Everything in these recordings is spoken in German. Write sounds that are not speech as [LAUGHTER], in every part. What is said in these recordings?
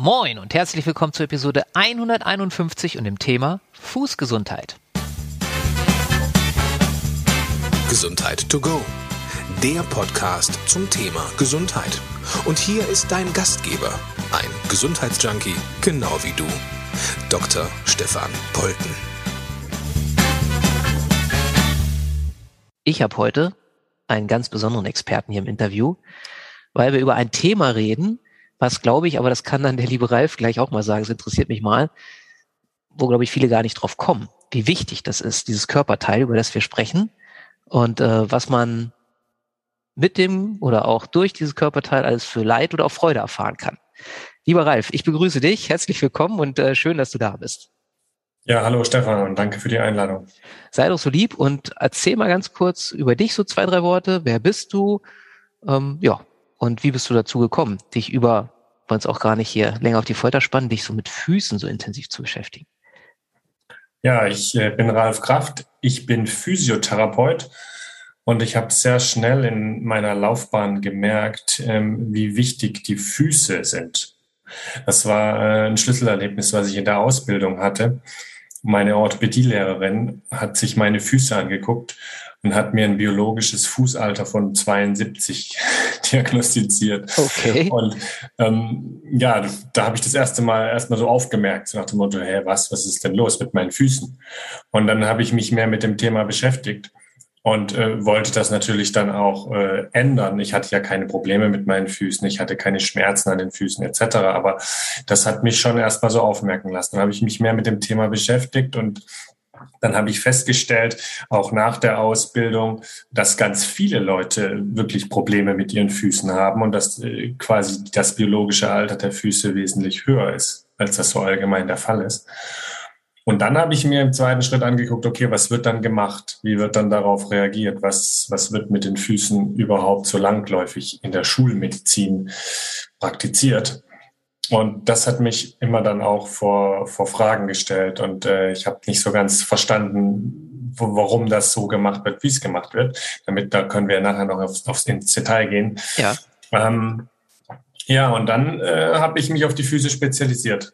Moin und herzlich willkommen zur Episode 151 und dem Thema Fußgesundheit. Gesundheit to go. Der Podcast zum Thema Gesundheit. Und hier ist dein Gastgeber, ein Gesundheitsjunkie, genau wie du, Dr. Stefan Polten. Ich habe heute einen ganz besonderen Experten hier im Interview, weil wir über ein Thema reden, was glaube ich, aber das kann dann der liebe Ralf gleich auch mal sagen, es interessiert mich mal, wo glaube ich viele gar nicht drauf kommen, wie wichtig das ist, dieses Körperteil, über das wir sprechen und äh, was man mit dem oder auch durch dieses Körperteil alles für Leid oder auch Freude erfahren kann. Lieber Ralf, ich begrüße dich, herzlich willkommen und äh, schön, dass du da bist. Ja, hallo Stefan und danke für die Einladung. Sei doch so lieb und erzähl mal ganz kurz über dich so zwei, drei Worte. Wer bist du? Ähm, ja, und wie bist du dazu gekommen, dich über, wollen es auch gar nicht hier länger auf die Folter spannen, dich so mit Füßen so intensiv zu beschäftigen? Ja, ich äh, bin Ralf Kraft. Ich bin Physiotherapeut und ich habe sehr schnell in meiner Laufbahn gemerkt, ähm, wie wichtig die Füße sind. Das war äh, ein Schlüsselerlebnis, was ich in der Ausbildung hatte. Meine Orthopädielehrerin hat sich meine Füße angeguckt und hat mir ein biologisches Fußalter von 72 [LAUGHS] diagnostiziert. Okay. Und ähm, ja, da habe ich das erste Mal erstmal so aufgemerkt, so nach dem Motto, hä, was, was ist denn los mit meinen Füßen? Und dann habe ich mich mehr mit dem Thema beschäftigt und äh, wollte das natürlich dann auch äh, ändern. Ich hatte ja keine Probleme mit meinen Füßen, ich hatte keine Schmerzen an den Füßen etc. Aber das hat mich schon erstmal so aufmerken lassen. Dann habe ich mich mehr mit dem Thema beschäftigt und dann habe ich festgestellt, auch nach der Ausbildung, dass ganz viele Leute wirklich Probleme mit ihren Füßen haben und dass äh, quasi das biologische Alter der Füße wesentlich höher ist, als das so allgemein der Fall ist. Und dann habe ich mir im zweiten Schritt angeguckt, okay, was wird dann gemacht? Wie wird dann darauf reagiert? Was, was wird mit den Füßen überhaupt so langläufig in der Schulmedizin praktiziert? Und das hat mich immer dann auch vor, vor Fragen gestellt. Und äh, ich habe nicht so ganz verstanden, wo, warum das so gemacht wird, wie es gemacht wird. Damit, da können wir nachher noch aufs, aufs ins Detail gehen. Ja. Ähm, ja, und dann äh, habe ich mich auf die Füße spezialisiert,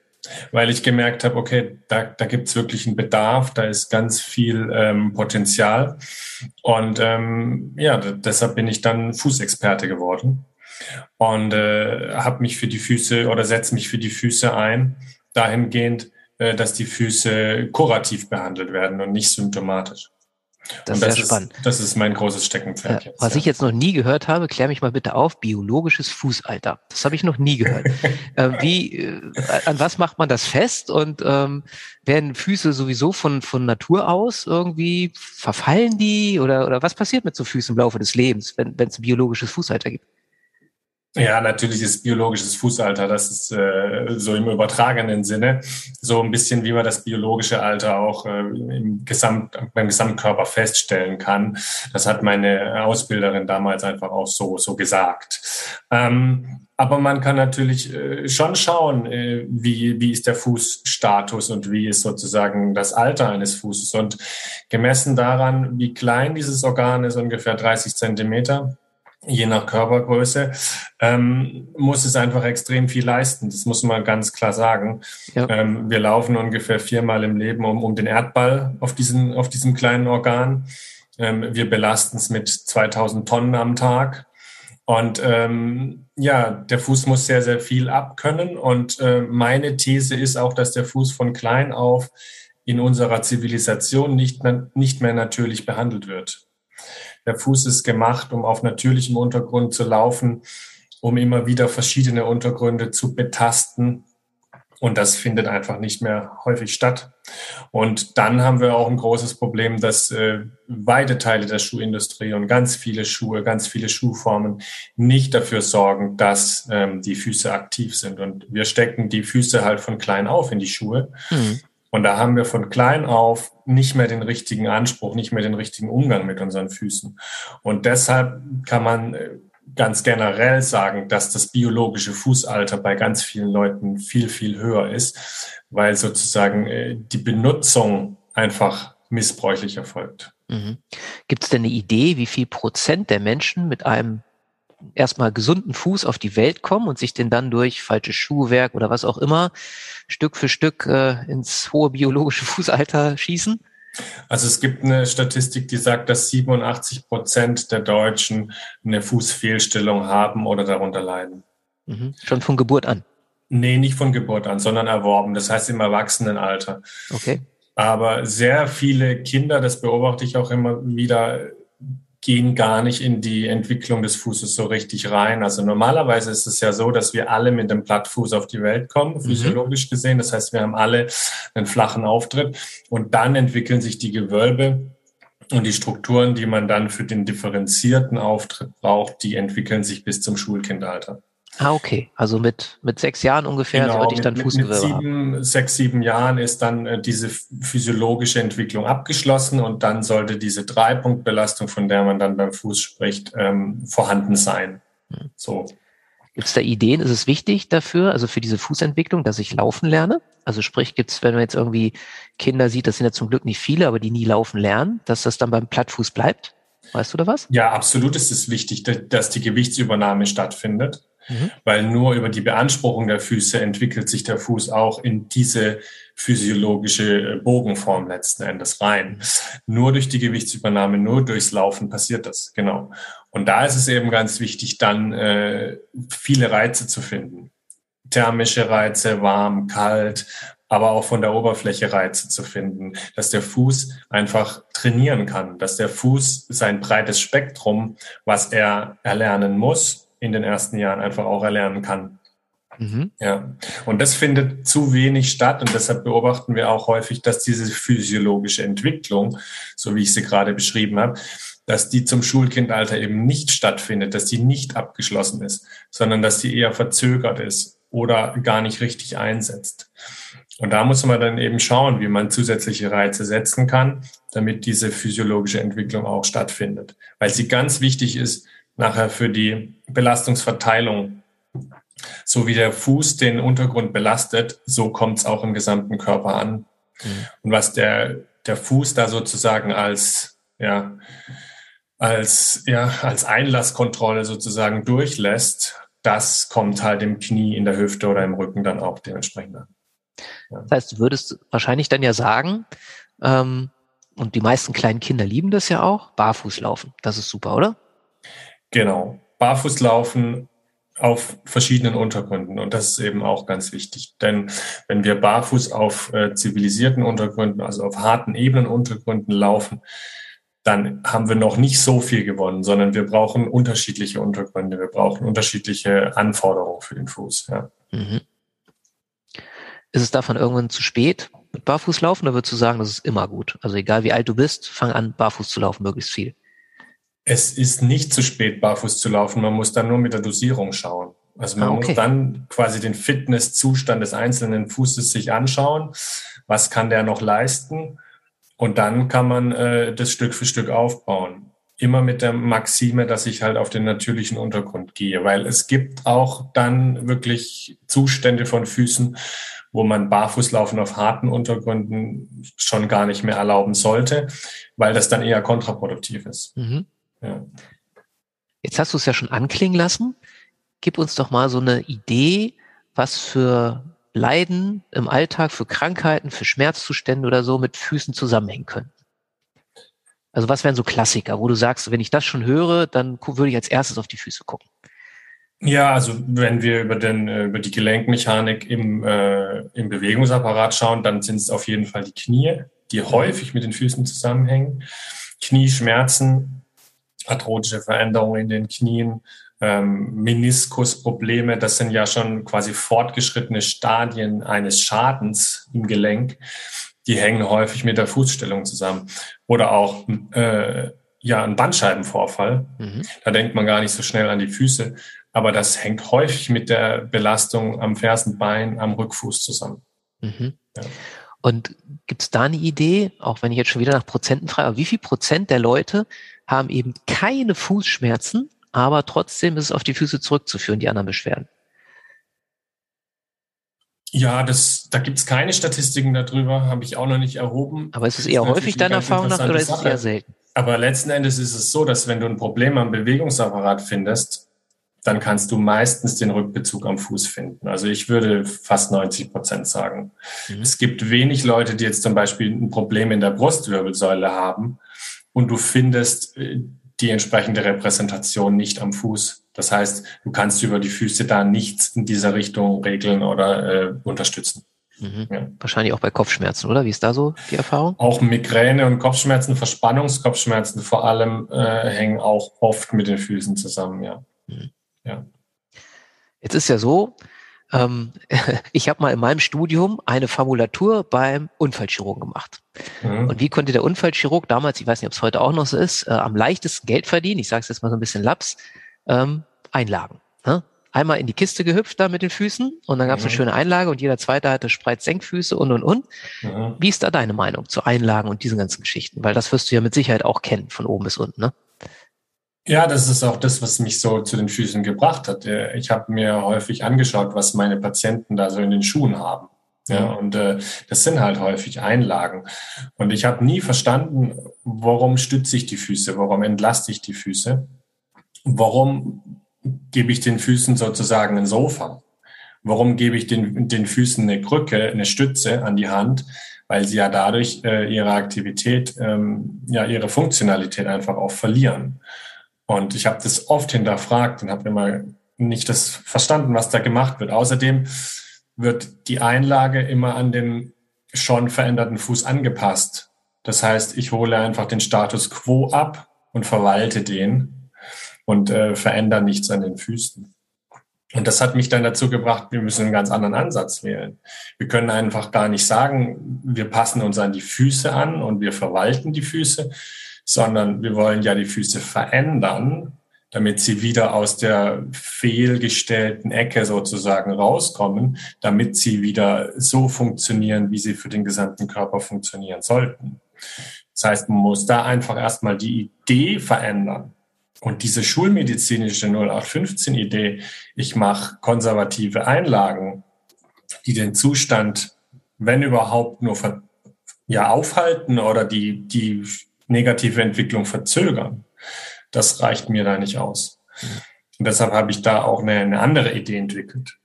weil ich gemerkt habe, okay, da, da gibt es wirklich einen Bedarf, da ist ganz viel ähm, Potenzial. Und ähm, ja, deshalb bin ich dann Fußexperte geworden und äh, habe mich für die Füße oder setze mich für die Füße ein, dahingehend, äh, dass die Füße kurativ behandelt werden und nicht symptomatisch. Das, das ist sehr spannend. Das ist mein großes Steckenpferd. Äh, jetzt, was ja. ich jetzt noch nie gehört habe, klär mich mal bitte auf, biologisches Fußalter. Das habe ich noch nie gehört. [LAUGHS] äh, wie, äh, an was macht man das fest? Und ähm, werden Füße sowieso von, von Natur aus irgendwie, verfallen die? Oder, oder was passiert mit so Füßen im Laufe des Lebens, wenn es ein biologisches Fußalter gibt? Ja, natürlich ist biologisches Fußalter, das ist äh, so im übertragenen Sinne so ein bisschen, wie man das biologische Alter auch äh, im Gesamt, beim Gesamtkörper feststellen kann. Das hat meine Ausbilderin damals einfach auch so, so gesagt. Ähm, aber man kann natürlich äh, schon schauen, äh, wie, wie ist der Fußstatus und wie ist sozusagen das Alter eines Fußes. Und gemessen daran, wie klein dieses Organ ist, ungefähr 30 Zentimeter, je nach Körpergröße, ähm, muss es einfach extrem viel leisten. Das muss man ganz klar sagen. Ja. Ähm, wir laufen ungefähr viermal im Leben um, um den Erdball auf, diesen, auf diesem kleinen Organ. Ähm, wir belasten es mit 2000 Tonnen am Tag. Und ähm, ja, der Fuß muss sehr, sehr viel abkönnen. Und äh, meine These ist auch, dass der Fuß von klein auf in unserer Zivilisation nicht, nicht mehr natürlich behandelt wird. Der Fuß ist gemacht, um auf natürlichem Untergrund zu laufen, um immer wieder verschiedene Untergründe zu betasten. Und das findet einfach nicht mehr häufig statt. Und dann haben wir auch ein großes Problem, dass äh, weite Teile der Schuhindustrie und ganz viele Schuhe, ganz viele Schuhformen nicht dafür sorgen, dass ähm, die Füße aktiv sind. Und wir stecken die Füße halt von klein auf in die Schuhe. Mhm. Und da haben wir von klein auf nicht mehr den richtigen Anspruch, nicht mehr den richtigen Umgang mit unseren Füßen. Und deshalb kann man äh, ganz generell sagen, dass das biologische Fußalter bei ganz vielen Leuten viel, viel höher ist, weil sozusagen äh, die Benutzung einfach missbräuchlich erfolgt. Mhm. Gibt es denn eine Idee, wie viel Prozent der Menschen mit einem erstmal gesunden Fuß auf die Welt kommen und sich den dann durch falsches Schuhwerk oder was auch immer Stück für Stück äh, ins hohe biologische [LAUGHS] Fußalter schießen? Also es gibt eine Statistik, die sagt, dass 87 Prozent der Deutschen eine Fußfehlstellung haben oder darunter leiden. Mhm. Schon von Geburt an? Nee, nicht von Geburt an, sondern erworben. Das heißt im Erwachsenenalter. Okay. Aber sehr viele Kinder, das beobachte ich auch immer wieder, gehen gar nicht in die Entwicklung des Fußes so richtig rein. Also normalerweise ist es ja so, dass wir alle mit dem Plattfuß auf die Welt kommen, mhm. physiologisch gesehen. Das heißt, wir haben alle einen flachen Auftritt und dann entwickeln sich die Gewölbe und die Strukturen, die man dann für den differenzierten Auftritt braucht, die entwickeln sich bis zum Schulkindalter. Ah, okay. Also mit, mit sechs Jahren ungefähr genau, sollte ich dann Fußgewölbe mit sieben, haben. Sechs, sieben Jahren ist dann äh, diese physiologische Entwicklung abgeschlossen und dann sollte diese Dreipunktbelastung, von der man dann beim Fuß spricht, ähm, vorhanden sein. Hm. So. Gibt es da Ideen? Ist es wichtig dafür, also für diese Fußentwicklung, dass ich laufen lerne? Also sprich, gibt es, wenn man jetzt irgendwie Kinder sieht, das sind ja zum Glück nicht viele, aber die nie laufen lernen, dass das dann beim Plattfuß bleibt? Weißt du da was? Ja, absolut ist es wichtig, dass die Gewichtsübernahme stattfindet. Mhm. Weil nur über die Beanspruchung der Füße entwickelt sich der Fuß auch in diese physiologische Bogenform letzten Endes rein. Nur durch die Gewichtsübernahme, nur durchs Laufen passiert das, genau. Und da ist es eben ganz wichtig, dann äh, viele Reize zu finden. Thermische Reize, warm, kalt, aber auch von der Oberfläche Reize zu finden, dass der Fuß einfach trainieren kann, dass der Fuß sein breites Spektrum, was er erlernen muss, in den ersten Jahren einfach auch erlernen kann. Mhm. Ja, und das findet zu wenig statt und deshalb beobachten wir auch häufig, dass diese physiologische Entwicklung, so wie ich sie gerade beschrieben habe, dass die zum Schulkindalter eben nicht stattfindet, dass die nicht abgeschlossen ist, sondern dass die eher verzögert ist oder gar nicht richtig einsetzt. Und da muss man dann eben schauen, wie man zusätzliche Reize setzen kann, damit diese physiologische Entwicklung auch stattfindet, weil sie ganz wichtig ist nachher für die Belastungsverteilung. So wie der Fuß den Untergrund belastet, so kommt es auch im gesamten Körper an. Mhm. Und was der, der Fuß da sozusagen als, ja, als, ja, als Einlasskontrolle sozusagen durchlässt, das kommt halt im Knie, in der Hüfte oder im Rücken dann auch dementsprechend an. Ja. Das heißt, du würdest wahrscheinlich dann ja sagen, ähm, und die meisten kleinen Kinder lieben das ja auch, barfuß laufen. Das ist super, oder? Genau. Barfuß laufen auf verschiedenen Untergründen. Und das ist eben auch ganz wichtig. Denn wenn wir barfuß auf äh, zivilisierten Untergründen, also auf harten Ebenenuntergründen laufen, dann haben wir noch nicht so viel gewonnen, sondern wir brauchen unterschiedliche Untergründe. Wir brauchen unterschiedliche Anforderungen für den Fuß. Ja. Mhm. Ist es davon irgendwann zu spät mit Barfuß laufen oder würdest du sagen, das ist immer gut? Also egal wie alt du bist, fang an, barfuß zu laufen, möglichst viel. Es ist nicht zu spät, barfuß zu laufen. Man muss dann nur mit der Dosierung schauen. Also man ah, okay. muss dann quasi den Fitnesszustand des einzelnen Fußes sich anschauen. Was kann der noch leisten? Und dann kann man äh, das Stück für Stück aufbauen. Immer mit der Maxime, dass ich halt auf den natürlichen Untergrund gehe, weil es gibt auch dann wirklich Zustände von Füßen, wo man Barfußlaufen auf harten Untergründen schon gar nicht mehr erlauben sollte, weil das dann eher kontraproduktiv ist. Mhm. Ja. Jetzt hast du es ja schon anklingen lassen. Gib uns doch mal so eine Idee, was für Leiden im Alltag, für Krankheiten, für Schmerzzustände oder so mit Füßen zusammenhängen können. Also was wären so Klassiker, wo du sagst, wenn ich das schon höre, dann würde ich als erstes auf die Füße gucken. Ja, also wenn wir über, den, äh, über die Gelenkmechanik im, äh, im Bewegungsapparat schauen, dann sind es auf jeden Fall die Knie, die mhm. häufig mit den Füßen zusammenhängen. Knieschmerzen arthrotische Veränderungen in den Knien, ähm, Meniskusprobleme, das sind ja schon quasi fortgeschrittene Stadien eines Schadens im Gelenk. Die hängen häufig mit der Fußstellung zusammen. Oder auch äh, ja ein Bandscheibenvorfall. Mhm. Da denkt man gar nicht so schnell an die Füße, aber das hängt häufig mit der Belastung am Fersenbein, am Rückfuß zusammen. Mhm. Ja. Und gibt es da eine Idee, auch wenn ich jetzt schon wieder nach Prozenten frage, wie viel Prozent der Leute haben eben keine Fußschmerzen, aber trotzdem ist es auf die Füße zurückzuführen, die anderen Beschwerden. Ja, das, da gibt's keine Statistiken darüber, habe ich auch noch nicht erhoben. Aber ist es eher häufig deiner Erfahrung nach oder ist es eher selten? Aber letzten Endes ist es so, dass wenn du ein Problem am Bewegungsapparat findest, dann kannst du meistens den Rückbezug am Fuß finden. Also ich würde fast 90 Prozent sagen. Mhm. Es gibt wenig Leute, die jetzt zum Beispiel ein Problem in der Brustwirbelsäule haben und du findest äh, die entsprechende Repräsentation nicht am Fuß. Das heißt, du kannst über die Füße da nichts in dieser Richtung regeln oder äh, unterstützen. Mhm. Ja. Wahrscheinlich auch bei Kopfschmerzen, oder? Wie ist da so die Erfahrung? Auch Migräne und Kopfschmerzen, Verspannungskopfschmerzen vor allem äh, hängen auch oft mit den Füßen zusammen, ja. Mhm. ja. Jetzt ist ja so, ähm, [LAUGHS] ich habe mal in meinem Studium eine Formulatur beim Unfallchirurgen gemacht. Mhm. Und wie konnte der Unfallchirurg damals, ich weiß nicht, ob es heute auch noch so ist, äh, am leichtesten Geld verdienen, ich sage es jetzt mal so ein bisschen laps, ähm, Einlagen. Ne? Einmal in die Kiste gehüpft da mit den Füßen und dann gab es mhm. eine schöne Einlage und jeder zweite hatte Spreit-Senkfüße und und und. Mhm. Wie ist da deine Meinung zu Einlagen und diesen ganzen Geschichten? Weil das wirst du ja mit Sicherheit auch kennen, von oben bis unten, ne? Ja, das ist auch das, was mich so zu den Füßen gebracht hat. Ich habe mir häufig angeschaut, was meine Patienten da so in den Schuhen haben. Ja, und äh, das sind halt häufig Einlagen. Und ich habe nie verstanden, warum stütze ich die Füße, warum entlaste ich die Füße, warum gebe ich den Füßen sozusagen ein Sofa, warum gebe ich den, den Füßen eine Krücke, eine Stütze an die Hand, weil sie ja dadurch äh, ihre Aktivität, ähm, ja ihre Funktionalität einfach auch verlieren. Und ich habe das oft hinterfragt und habe immer nicht das verstanden, was da gemacht wird. Außerdem wird die Einlage immer an den schon veränderten Fuß angepasst. Das heißt, ich hole einfach den Status quo ab und verwalte den und äh, verändere nichts an den Füßen. Und das hat mich dann dazu gebracht, wir müssen einen ganz anderen Ansatz wählen. Wir können einfach gar nicht sagen, wir passen uns an die Füße an und wir verwalten die Füße, sondern wir wollen ja die Füße verändern, damit sie wieder aus der fehlgestellten Ecke sozusagen rauskommen, damit sie wieder so funktionieren, wie sie für den gesamten Körper funktionieren sollten. Das heißt, man muss da einfach erstmal die Idee verändern. Und diese schulmedizinische 0815-Idee, ich mache konservative Einlagen, die den Zustand, wenn überhaupt, nur ja, aufhalten oder die, die negative Entwicklung verzögern. Das reicht mir da nicht aus. Und deshalb habe ich da auch eine, eine andere Idee entwickelt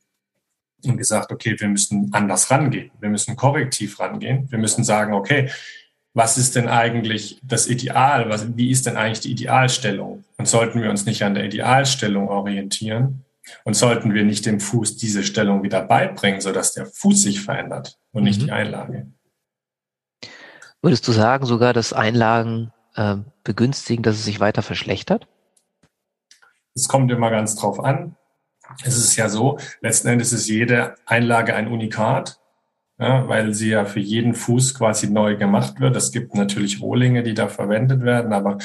und gesagt, okay, wir müssen anders rangehen. Wir müssen korrektiv rangehen. Wir müssen sagen, okay, was ist denn eigentlich das Ideal? Was, wie ist denn eigentlich die Idealstellung? Und sollten wir uns nicht an der Idealstellung orientieren? Und sollten wir nicht dem Fuß diese Stellung wieder beibringen, sodass der Fuß sich verändert und nicht mhm. die Einlage? Würdest du sagen, sogar, dass Einlagen äh, begünstigen, dass es sich weiter verschlechtert? Es kommt immer ganz drauf an. Es ist ja so, letzten Endes ist jede Einlage ein Unikat, ja, weil sie ja für jeden Fuß quasi neu gemacht wird. Es gibt natürlich Rohlinge, die da verwendet werden, aber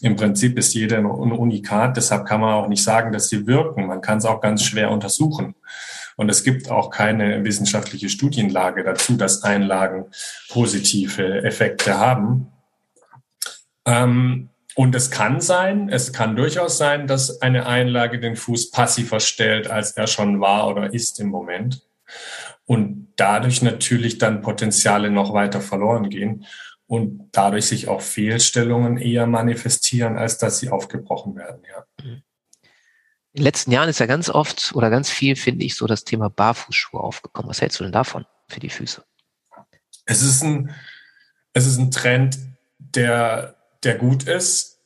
im Prinzip ist jede ein Unikat. Deshalb kann man auch nicht sagen, dass sie wirken. Man kann es auch ganz schwer untersuchen. Und es gibt auch keine wissenschaftliche Studienlage dazu, dass Einlagen positive Effekte haben. Ähm, und es kann sein, es kann durchaus sein, dass eine Einlage den Fuß passiver stellt, als er schon war oder ist im Moment. Und dadurch natürlich dann Potenziale noch weiter verloren gehen und dadurch sich auch Fehlstellungen eher manifestieren, als dass sie aufgebrochen werden. Ja. In den letzten Jahren ist ja ganz oft oder ganz viel, finde ich, so das Thema Barfußschuhe aufgekommen. Was hältst du denn davon für die Füße? Es ist ein, es ist ein Trend, der, der gut ist,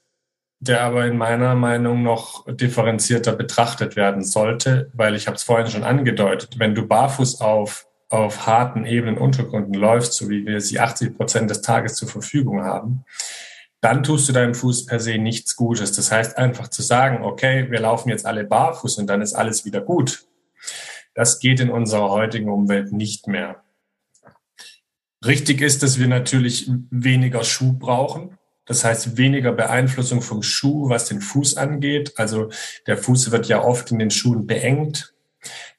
der aber in meiner Meinung noch differenzierter betrachtet werden sollte, weil ich habe es vorhin schon angedeutet, wenn du barfuß auf, auf harten, ebenen Untergründen läufst, so wie wir sie 80 Prozent des Tages zur Verfügung haben, dann tust du deinem Fuß per se nichts Gutes. Das heißt einfach zu sagen, okay, wir laufen jetzt alle barfuß und dann ist alles wieder gut. Das geht in unserer heutigen Umwelt nicht mehr. Richtig ist, dass wir natürlich weniger Schuh brauchen. Das heißt, weniger Beeinflussung vom Schuh, was den Fuß angeht. Also der Fuß wird ja oft in den Schuhen beengt.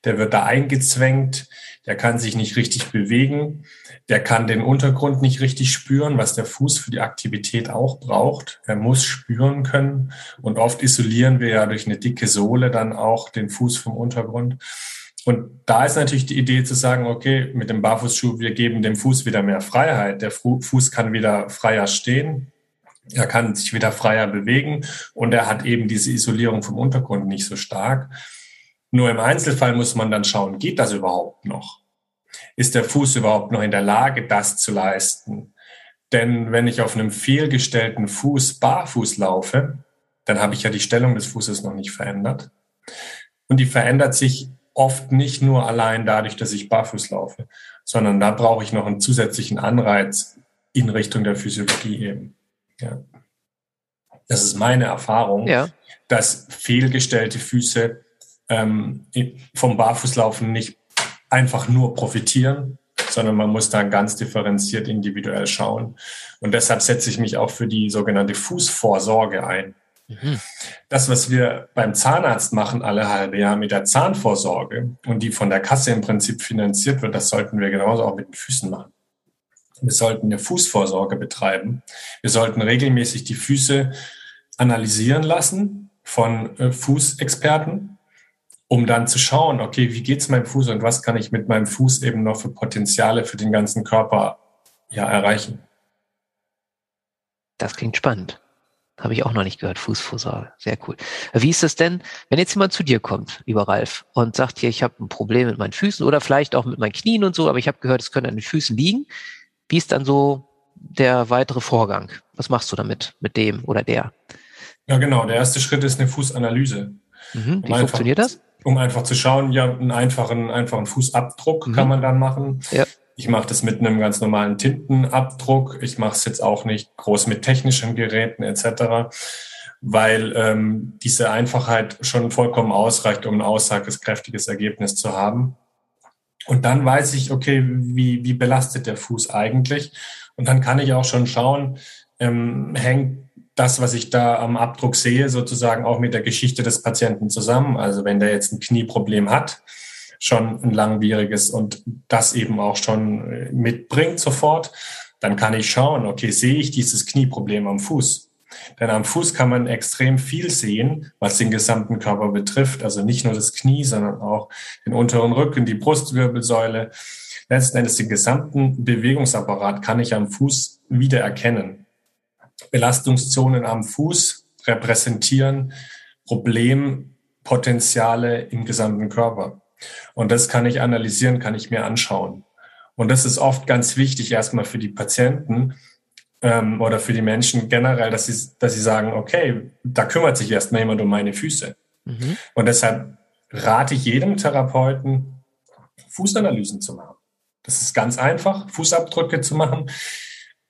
Der wird da eingezwängt. Der kann sich nicht richtig bewegen der kann den Untergrund nicht richtig spüren, was der Fuß für die Aktivität auch braucht. Er muss spüren können. Und oft isolieren wir ja durch eine dicke Sohle dann auch den Fuß vom Untergrund. Und da ist natürlich die Idee zu sagen, okay, mit dem Barfußschuh, wir geben dem Fuß wieder mehr Freiheit. Der Fuß kann wieder freier stehen. Er kann sich wieder freier bewegen und er hat eben diese Isolierung vom Untergrund nicht so stark. Nur im Einzelfall muss man dann schauen, geht das überhaupt noch? Ist der Fuß überhaupt noch in der Lage, das zu leisten? Denn wenn ich auf einem fehlgestellten Fuß barfuß laufe, dann habe ich ja die Stellung des Fußes noch nicht verändert. Und die verändert sich oft nicht nur allein dadurch, dass ich barfuß laufe, sondern da brauche ich noch einen zusätzlichen Anreiz in Richtung der Physiologie eben. Ja. Das ist meine Erfahrung, ja. dass fehlgestellte Füße ähm, vom Barfußlaufen nicht einfach nur profitieren, sondern man muss da ganz differenziert individuell schauen. Und deshalb setze ich mich auch für die sogenannte Fußvorsorge ein. Mhm. Das, was wir beim Zahnarzt machen alle halbe Jahr mit der Zahnvorsorge und die von der Kasse im Prinzip finanziert wird, das sollten wir genauso auch mit den Füßen machen. Wir sollten eine Fußvorsorge betreiben. Wir sollten regelmäßig die Füße analysieren lassen von äh, Fußexperten, um dann zu schauen, okay, wie geht's meinem Fuß und was kann ich mit meinem Fuß eben noch für Potenziale für den ganzen Körper ja erreichen. Das klingt spannend. Habe ich auch noch nicht gehört, Fußvorsorge. Sehr cool. Wie ist es denn, wenn jetzt jemand zu dir kommt, lieber Ralf, und sagt hier, ich habe ein Problem mit meinen Füßen oder vielleicht auch mit meinen Knien und so, aber ich habe gehört, es können an den Füßen liegen. Wie ist dann so der weitere Vorgang? Was machst du damit, mit dem oder der? Ja, genau. Der erste Schritt ist eine Fußanalyse. Mhm. Wie um funktioniert das? Um einfach zu schauen, ja, einen einfachen, einfachen Fußabdruck mhm. kann man dann machen. Ja. Ich mache das mit einem ganz normalen Tintenabdruck. Ich mache es jetzt auch nicht groß mit technischen Geräten etc., weil ähm, diese Einfachheit schon vollkommen ausreicht, um ein aussagekräftiges Ergebnis zu haben. Und dann weiß ich, okay, wie, wie belastet der Fuß eigentlich? Und dann kann ich auch schon schauen, ähm, hängt das, was ich da am Abdruck sehe, sozusagen auch mit der Geschichte des Patienten zusammen. Also wenn der jetzt ein Knieproblem hat, schon ein langwieriges und das eben auch schon äh, mitbringt sofort, dann kann ich schauen, okay, sehe ich dieses Knieproblem am Fuß? Denn am Fuß kann man extrem viel sehen, was den gesamten Körper betrifft. Also nicht nur das Knie, sondern auch den unteren Rücken, die Brustwirbelsäule. Letzten Endes den gesamten Bewegungsapparat kann ich am Fuß wieder erkennen. Belastungszonen am Fuß repräsentieren Problempotenziale im gesamten Körper. Und das kann ich analysieren, kann ich mir anschauen. Und das ist oft ganz wichtig erstmal für die Patienten ähm, oder für die Menschen generell, dass sie, dass sie sagen, okay, da kümmert sich erstmal jemand um meine Füße. Mhm. Und deshalb rate ich jedem Therapeuten, Fußanalysen zu machen. Das ist ganz einfach, Fußabdrücke zu machen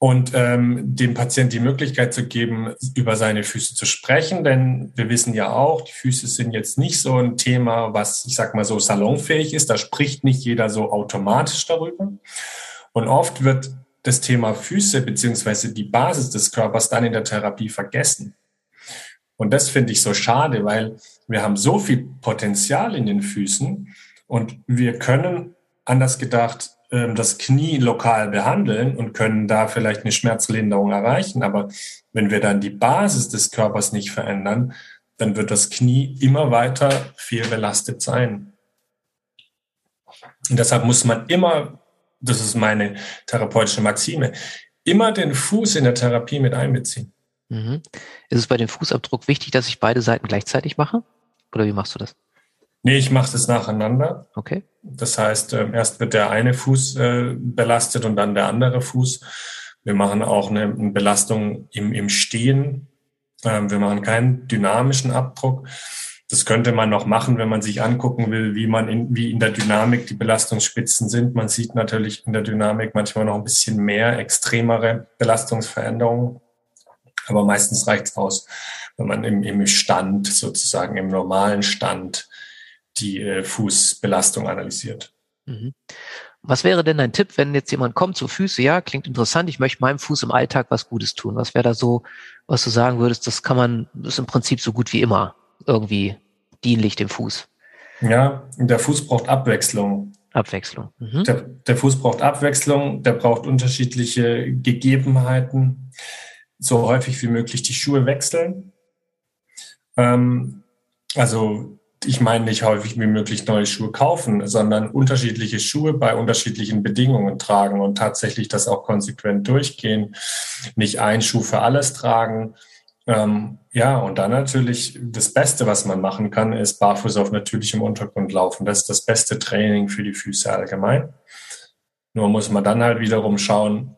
und ähm, dem Patienten die Möglichkeit zu geben, über seine Füße zu sprechen. Denn wir wissen ja auch, die Füße sind jetzt nicht so ein Thema, was, ich sag mal so, salonfähig ist. Da spricht nicht jeder so automatisch darüber. Und oft wird das Thema Füße beziehungsweise die Basis des Körpers dann in der Therapie vergessen. Und das finde ich so schade, weil wir haben so viel Potenzial in den Füßen und wir können anders gedacht das Knie lokal behandeln und können da vielleicht eine Schmerzlinderung erreichen. Aber wenn wir dann die Basis des Körpers nicht verändern, dann wird das Knie immer weiter viel belastet sein. Und deshalb muss man immer, das ist meine therapeutische Maxime, immer den Fuß in der Therapie mit einbeziehen. Mhm. Ist es bei dem Fußabdruck wichtig, dass ich beide Seiten gleichzeitig mache? Oder wie machst du das? Nee, ich mache das nacheinander. Okay. Das heißt, ähm, erst wird der eine Fuß äh, belastet und dann der andere Fuß. Wir machen auch eine, Belastung im, im Stehen. Ähm, wir machen keinen dynamischen Abdruck. Das könnte man noch machen, wenn man sich angucken will, wie man in, wie in der Dynamik die Belastungsspitzen sind. Man sieht natürlich in der Dynamik manchmal noch ein bisschen mehr extremere Belastungsveränderungen. Aber meistens reicht es aus, wenn man im, im Stand sozusagen, im normalen Stand die äh, Fußbelastung analysiert. Mhm. Was wäre denn dein Tipp, wenn jetzt jemand kommt zu Füße, ja, klingt interessant, ich möchte meinem Fuß im Alltag was Gutes tun. Was wäre da so, was du sagen würdest, das kann man, das ist im Prinzip so gut wie immer irgendwie dienlich dem Fuß. Ja, der Fuß braucht Abwechslung. Abwechslung. Mhm. Der, der, Fuß braucht Abwechslung, der braucht unterschiedliche Gegebenheiten, so häufig wie möglich die Schuhe wechseln. Ähm, also ich meine nicht häufig wie möglich neue Schuhe kaufen, sondern unterschiedliche Schuhe bei unterschiedlichen Bedingungen tragen und tatsächlich das auch konsequent durchgehen. Nicht ein Schuh für alles tragen. Ähm, ja, und dann natürlich das Beste, was man machen kann, ist barfuß auf natürlichem Untergrund laufen. Das ist das beste Training für die Füße allgemein. Nur muss man dann halt wiederum schauen,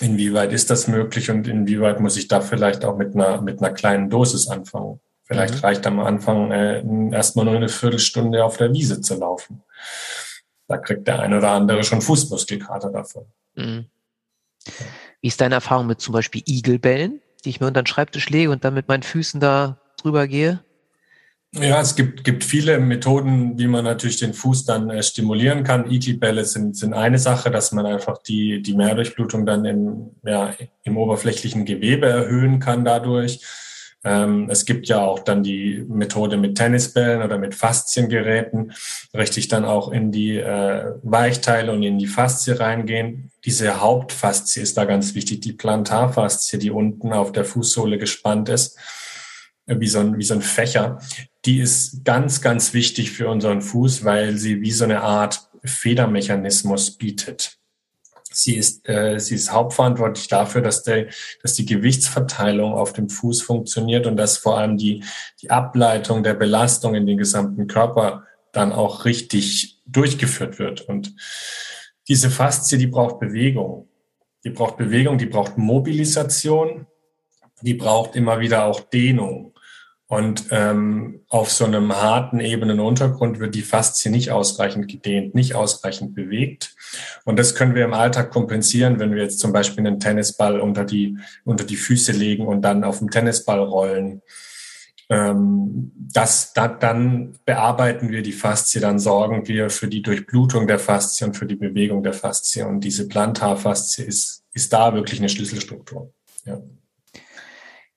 inwieweit ist das möglich und inwieweit muss ich da vielleicht auch mit einer, mit einer kleinen Dosis anfangen. Vielleicht mhm. reicht am Anfang äh, erstmal nur eine Viertelstunde auf der Wiese zu laufen. Da kriegt der eine oder andere schon Fußmuskelkater davon. Mhm. Wie ist deine Erfahrung mit zum Beispiel Igelbällen, die ich mir unter den Schreibtisch lege und dann mit meinen Füßen da drüber gehe? Ja, es gibt, gibt viele Methoden, wie man natürlich den Fuß dann äh, stimulieren kann. Igelbälle sind, sind eine Sache, dass man einfach die, die Mehrdurchblutung dann im, ja, im oberflächlichen Gewebe erhöhen kann dadurch. Ähm, es gibt ja auch dann die Methode mit Tennisbällen oder mit Fasziengeräten, richtig dann auch in die äh, Weichteile und in die Faszie reingehen. Diese Hauptfaszie ist da ganz wichtig, die Plantarfaszie, die unten auf der Fußsohle gespannt ist, äh, wie so ein, wie so ein Fächer. Die ist ganz, ganz wichtig für unseren Fuß, weil sie wie so eine Art Federmechanismus bietet. Sie ist, äh, sie ist hauptverantwortlich dafür, dass, der, dass die Gewichtsverteilung auf dem Fuß funktioniert und dass vor allem die, die Ableitung der Belastung in den gesamten Körper dann auch richtig durchgeführt wird. Und diese Faszie, die braucht Bewegung. Die braucht Bewegung, die braucht Mobilisation, die braucht immer wieder auch Dehnung. Und ähm, auf so einem harten, ebenen Untergrund wird die Faszie nicht ausreichend gedehnt, nicht ausreichend bewegt. Und das können wir im Alltag kompensieren, wenn wir jetzt zum Beispiel einen Tennisball unter die, unter die Füße legen und dann auf dem Tennisball rollen. Ähm, das, da, dann bearbeiten wir die Faszie, dann sorgen wir für die Durchblutung der Faszie und für die Bewegung der Faszie. Und diese Plantarfaszie ist, ist da wirklich eine Schlüsselstruktur. Ja.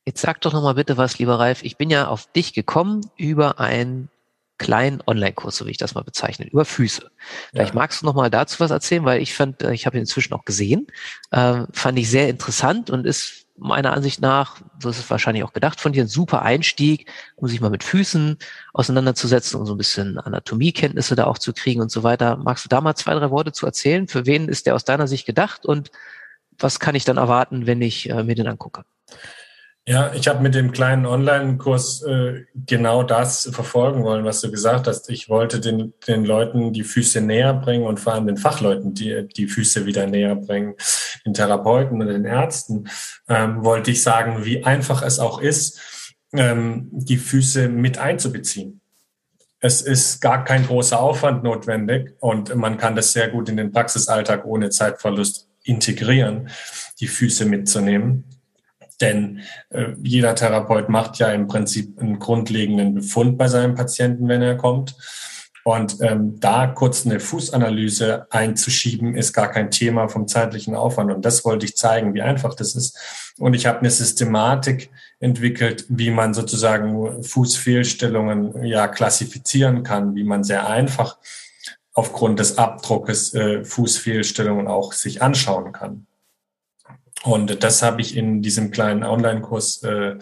Jetzt sag doch nochmal bitte was, lieber Ralf. Ich bin ja auf dich gekommen über einen kleinen Online-Kurs, so wie ich das mal bezeichne, über Füße. Vielleicht ja. magst du nochmal dazu was erzählen, weil ich fand, äh, ich habe ihn inzwischen auch gesehen, äh, fand ich sehr interessant und ist meiner Ansicht nach, so ist es wahrscheinlich auch gedacht von dir, ein super Einstieg, um sich mal mit Füßen auseinanderzusetzen und so ein bisschen Anatomiekenntnisse da auch zu kriegen und so weiter. Magst du da mal zwei, drei Worte zu erzählen? Für wen ist der aus deiner Sicht gedacht und was kann ich dann erwarten, wenn ich äh, mir den angucke? Ja, ich habe mit dem kleinen Online-Kurs äh, genau das verfolgen wollen, was du gesagt hast. Ich wollte den, den Leuten die Füße näher bringen und vor allem den Fachleuten die, die Füße wieder näher bringen, den Therapeuten und den Ärzten, ähm, wollte ich sagen, wie einfach es auch ist, ähm, die Füße mit einzubeziehen. Es ist gar kein großer Aufwand notwendig und man kann das sehr gut in den Praxisalltag ohne Zeitverlust integrieren, die Füße mitzunehmen. Denn äh, jeder Therapeut macht ja im Prinzip einen grundlegenden Befund bei seinem Patienten, wenn er kommt. Und ähm, da kurz eine Fußanalyse einzuschieben, ist gar kein Thema vom zeitlichen Aufwand. Und das wollte ich zeigen, wie einfach das ist. Und ich habe eine Systematik entwickelt, wie man sozusagen Fußfehlstellungen ja klassifizieren kann, wie man sehr einfach aufgrund des Abdruckes äh, Fußfehlstellungen auch sich anschauen kann. Und das habe ich in diesem kleinen Online-Kurs äh,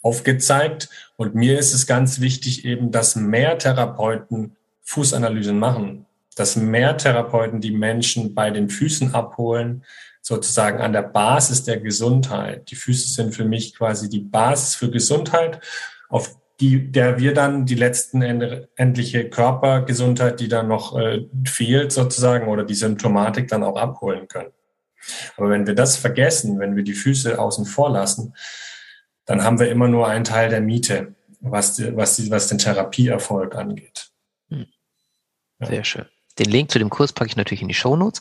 aufgezeigt. Und mir ist es ganz wichtig eben, dass mehr Therapeuten Fußanalysen machen, dass mehr Therapeuten die Menschen bei den Füßen abholen, sozusagen an der Basis der Gesundheit. Die Füße sind für mich quasi die Basis für Gesundheit, auf die, der wir dann die letzten endliche Körpergesundheit, die dann noch äh, fehlt sozusagen oder die Symptomatik dann auch abholen können. Aber wenn wir das vergessen, wenn wir die Füße außen vor lassen, dann haben wir immer nur einen Teil der Miete, was, was, was den Therapieerfolg angeht. Hm. Sehr ja. schön. Den Link zu dem Kurs packe ich natürlich in die Show Notes.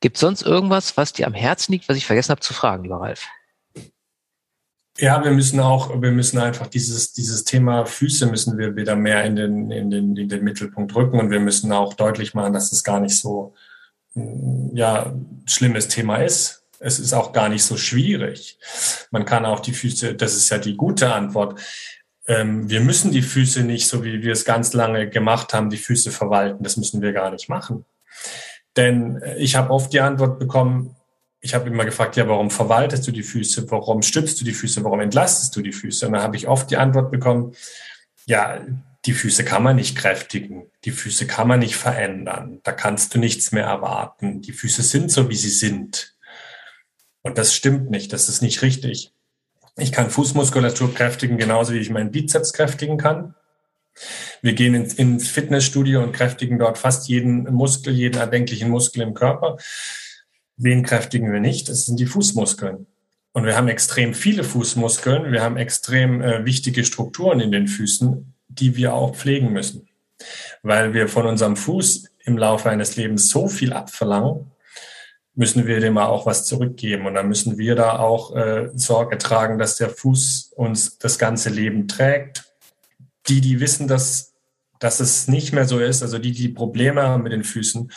Gibt es sonst irgendwas, was dir am Herzen liegt, was ich vergessen habe zu fragen, lieber Ralf? Ja, wir müssen auch, wir müssen einfach dieses, dieses Thema Füße müssen wir wieder mehr in den, in den, in den Mittelpunkt rücken und wir müssen auch deutlich machen, dass es gar nicht so, ja, schlimmes Thema ist. Es ist auch gar nicht so schwierig. Man kann auch die Füße, das ist ja die gute Antwort. Ähm, wir müssen die Füße nicht, so wie wir es ganz lange gemacht haben, die Füße verwalten. Das müssen wir gar nicht machen. Denn ich habe oft die Antwort bekommen, ich habe immer gefragt, ja, warum verwaltest du die Füße? Warum stützt du die Füße? Warum entlastest du die Füße? Und dann habe ich oft die Antwort bekommen, ja, die Füße kann man nicht kräftigen, die Füße kann man nicht verändern, da kannst du nichts mehr erwarten, die Füße sind so, wie sie sind. Und das stimmt nicht, das ist nicht richtig. Ich kann Fußmuskulatur kräftigen, genauso wie ich meinen Bizeps kräftigen kann. Wir gehen ins, ins Fitnessstudio und kräftigen dort fast jeden Muskel, jeden erdenklichen Muskel im Körper. Wen kräftigen wir nicht? Das sind die Fußmuskeln. Und wir haben extrem viele Fußmuskeln. Wir haben extrem äh, wichtige Strukturen in den Füßen, die wir auch pflegen müssen. Weil wir von unserem Fuß im Laufe eines Lebens so viel abverlangen, müssen wir dem auch was zurückgeben. Und dann müssen wir da auch äh, Sorge tragen, dass der Fuß uns das ganze Leben trägt. Die, die wissen, dass, dass es nicht mehr so ist, also die, die Probleme haben mit den Füßen,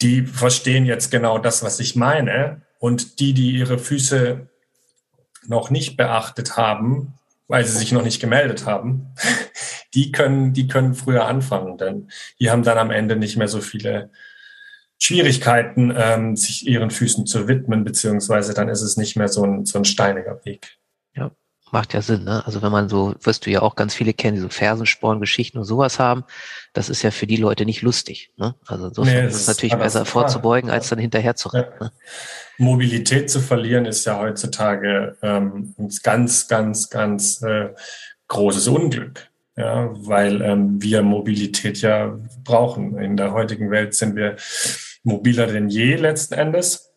die verstehen jetzt genau das, was ich meine. Und die, die ihre Füße noch nicht beachtet haben, weil sie sich noch nicht gemeldet haben, [LAUGHS] die können, die können früher anfangen, denn die haben dann am Ende nicht mehr so viele Schwierigkeiten, ähm, sich ihren Füßen zu widmen, beziehungsweise dann ist es nicht mehr so ein, so ein steiniger Weg. Ja, macht ja Sinn, ne? Also wenn man so, wirst du ja auch ganz viele kennen, die so Fersensporn-Geschichten und sowas haben, das ist ja für die Leute nicht lustig. Ne? Also insofern nee, ist es natürlich besser vorzubeugen, als dann hinterher zu rennen. Ja. Ne? Mobilität zu verlieren ist ja heutzutage ähm, ein ganz, ganz, ganz äh, großes Unglück. Ja, weil ähm, wir Mobilität ja brauchen. In der heutigen Welt sind wir mobiler denn je letzten Endes.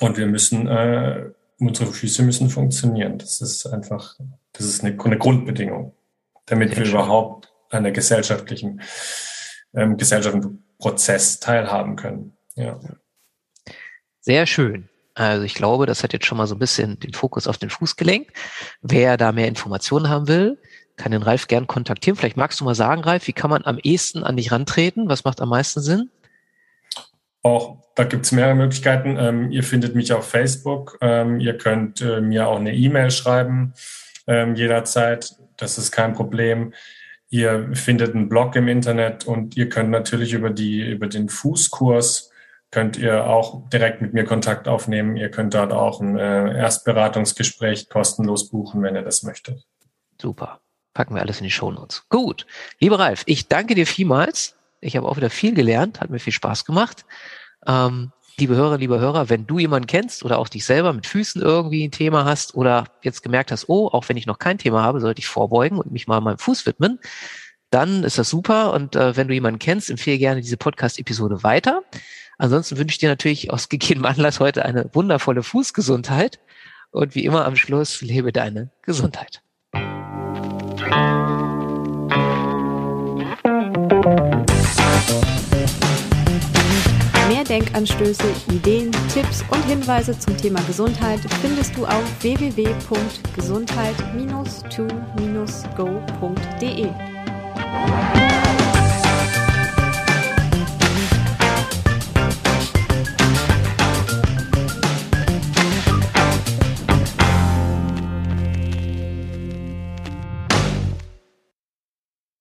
Und wir müssen, äh, unsere Füße müssen funktionieren. Das ist einfach, das ist eine, eine Grundbedingung, damit Sehr wir schön. überhaupt an der gesellschaftlichen, ähm, gesellschaftlichen Prozess teilhaben können. Ja. Sehr schön. Also ich glaube, das hat jetzt schon mal so ein bisschen den Fokus auf den Fuß gelenkt. Wer da mehr Informationen haben will, kann den Ralf gern kontaktieren. Vielleicht magst du mal sagen, Ralf, wie kann man am ehesten an dich rantreten? Was macht am meisten Sinn? Auch da gibt es mehrere Möglichkeiten. Ähm, ihr findet mich auf Facebook. Ähm, ihr könnt äh, mir auch eine E-Mail schreiben ähm, jederzeit. Das ist kein Problem. Ihr findet einen Blog im Internet und ihr könnt natürlich über die über den Fußkurs könnt ihr auch direkt mit mir Kontakt aufnehmen. Ihr könnt dort auch ein äh, Erstberatungsgespräch kostenlos buchen, wenn ihr das möchtet. Super. Packen wir alles in die Shownotes. Gut. Lieber Ralf, ich danke dir vielmals. Ich habe auch wieder viel gelernt, hat mir viel Spaß gemacht. Ähm, liebe Hörer, liebe Hörer, wenn du jemanden kennst oder auch dich selber mit Füßen irgendwie ein Thema hast oder jetzt gemerkt hast, oh, auch wenn ich noch kein Thema habe, sollte ich vorbeugen und mich mal meinem Fuß widmen, dann ist das super. Und äh, wenn du jemanden kennst, empfehle gerne diese Podcast-Episode weiter. Ansonsten wünsche ich dir natürlich aus gegebenem Anlass heute eine wundervolle Fußgesundheit. Und wie immer am Schluss, lebe deine Gesundheit. Denkanstöße, Ideen, Tipps und Hinweise zum Thema Gesundheit findest du auf www.gesundheit-to-go.de.